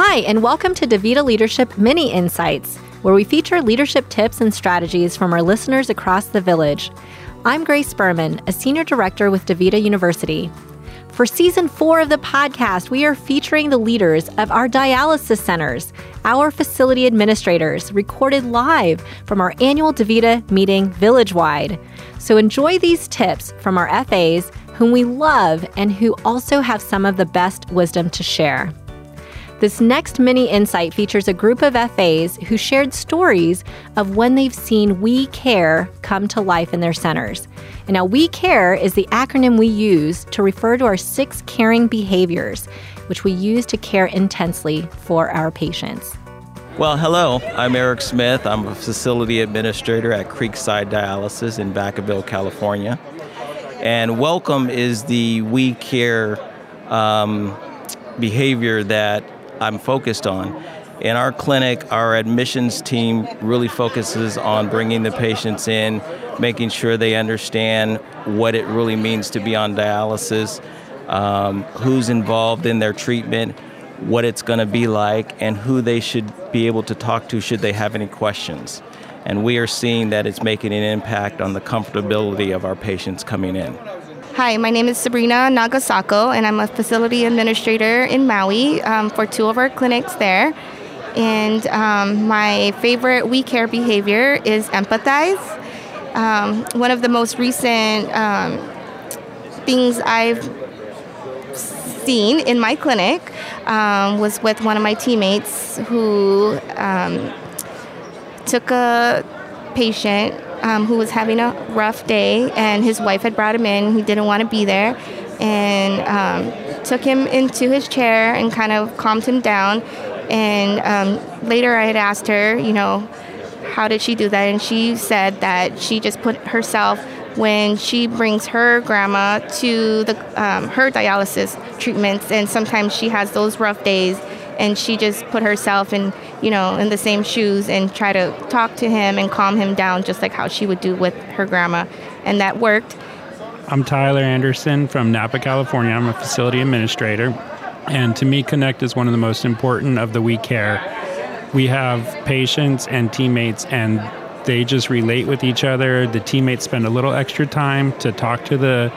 Hi, and welcome to DaVita Leadership Mini Insights, where we feature leadership tips and strategies from our listeners across the village. I'm Grace Berman, a senior director with DaVita University. For season four of the podcast, we are featuring the leaders of our dialysis centers, our facility administrators, recorded live from our annual DaVita meeting village wide. So enjoy these tips from our FAs, whom we love and who also have some of the best wisdom to share. This next mini insight features a group of FAs who shared stories of when they've seen We Care come to life in their centers. And now, We Care is the acronym we use to refer to our six caring behaviors, which we use to care intensely for our patients. Well, hello. I'm Eric Smith. I'm a facility administrator at Creekside Dialysis in Vacaville, California. And welcome is the We Care um, behavior that I'm focused on. In our clinic, our admissions team really focuses on bringing the patients in, making sure they understand what it really means to be on dialysis, um, who's involved in their treatment, what it's going to be like, and who they should be able to talk to should they have any questions. And we are seeing that it's making an impact on the comfortability of our patients coming in. Hi, my name is Sabrina Nagasako, and I'm a facility administrator in Maui um, for two of our clinics there. And um, my favorite We Care behavior is empathize. Um, one of the most recent um, things I've seen in my clinic um, was with one of my teammates who um, took a patient um, who was having a rough day, and his wife had brought him in. He didn't want to be there, and um, took him into his chair and kind of calmed him down. And um, later, I had asked her, you know, how did she do that? And she said that she just put herself when she brings her grandma to the um, her dialysis treatments, and sometimes she has those rough days and she just put herself in you know in the same shoes and try to talk to him and calm him down just like how she would do with her grandma. And that worked. I'm tyler anderson from napa california. I'm a facility administrator. And to me connect is one of the most important of the we care we have patients and teammates and they just relate with each other. The teammates spend a little extra time to talk to the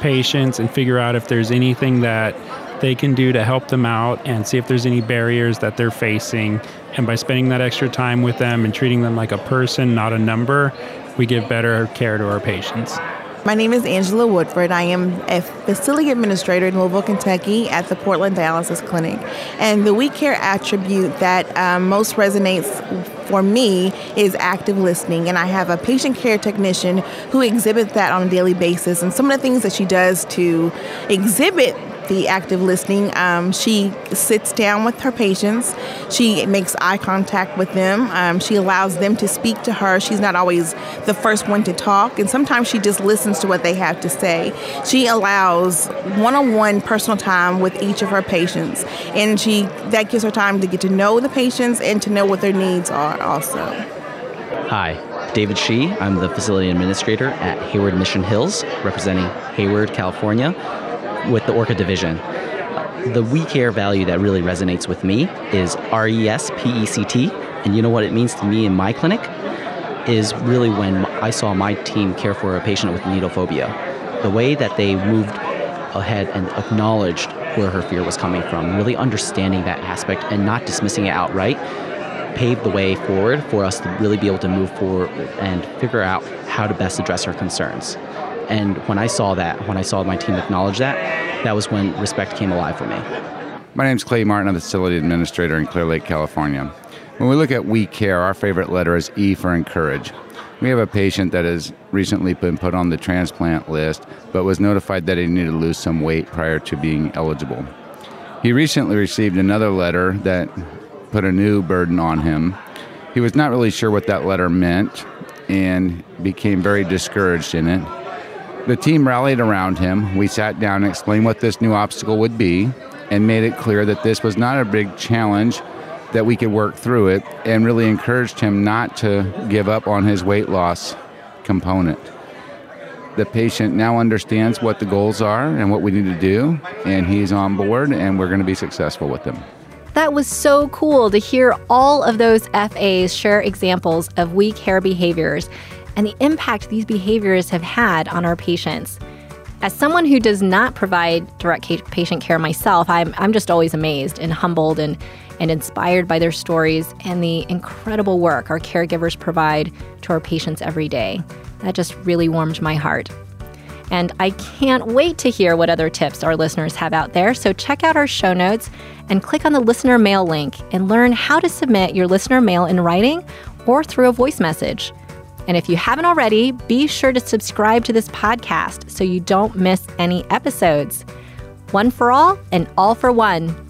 patients and figure out if there's anything that they can do to help them out and see if there's any barriers that they're facing. And by spending that extra time with them and treating them like a person, not a number, we give better care to our patients. My name is Angela Woodford. I am a facility administrator in Louisville, Kentucky at the Portland Dialysis Clinic. And the We Care attribute that um, most resonates for me is active listening. And I have a patient care technician who exhibits that on a daily basis. And some of the things that she does to exhibit the active listening. Um, she sits down with her patients. She makes eye contact with them. Um, she allows them to speak to her. She's not always the first one to talk, and sometimes she just listens to what they have to say. She allows one-on-one personal time with each of her patients, and she that gives her time to get to know the patients and to know what their needs are. Also. Hi. David Shee. I'm the facility administrator at Hayward Mission Hills, representing Hayward, California with the Orca division. The We Care value that really resonates with me is R E S P E C T. And you know what it means to me in my clinic? Is really when I saw my team care for a patient with needle phobia. The way that they moved ahead and acknowledged where her fear was coming from, really understanding that aspect and not dismissing it outright, paved the way forward for us to really be able to move forward and figure out how to best address her concerns. And when I saw that, when I saw my team acknowledge that, that was when respect came alive for me. My name is Clay Martin. I'm the facility administrator in Clear Lake, California. When we look at We Care, our favorite letter is E for encourage. We have a patient that has recently been put on the transplant list, but was notified that he needed to lose some weight prior to being eligible. He recently received another letter that put a new burden on him. He was not really sure what that letter meant and became very discouraged in it. The team rallied around him. We sat down and explained what this new obstacle would be and made it clear that this was not a big challenge, that we could work through it, and really encouraged him not to give up on his weight loss component. The patient now understands what the goals are and what we need to do, and he's on board, and we're going to be successful with them. That was so cool to hear all of those FAs share examples of we care behaviors and the impact these behaviors have had on our patients. As someone who does not provide direct patient care myself, I'm, I'm just always amazed and humbled and, and inspired by their stories and the incredible work our caregivers provide to our patients every day. That just really warmed my heart. And I can't wait to hear what other tips our listeners have out there. So check out our show notes and click on the listener mail link and learn how to submit your listener mail in writing or through a voice message. And if you haven't already, be sure to subscribe to this podcast so you don't miss any episodes. One for all and all for one.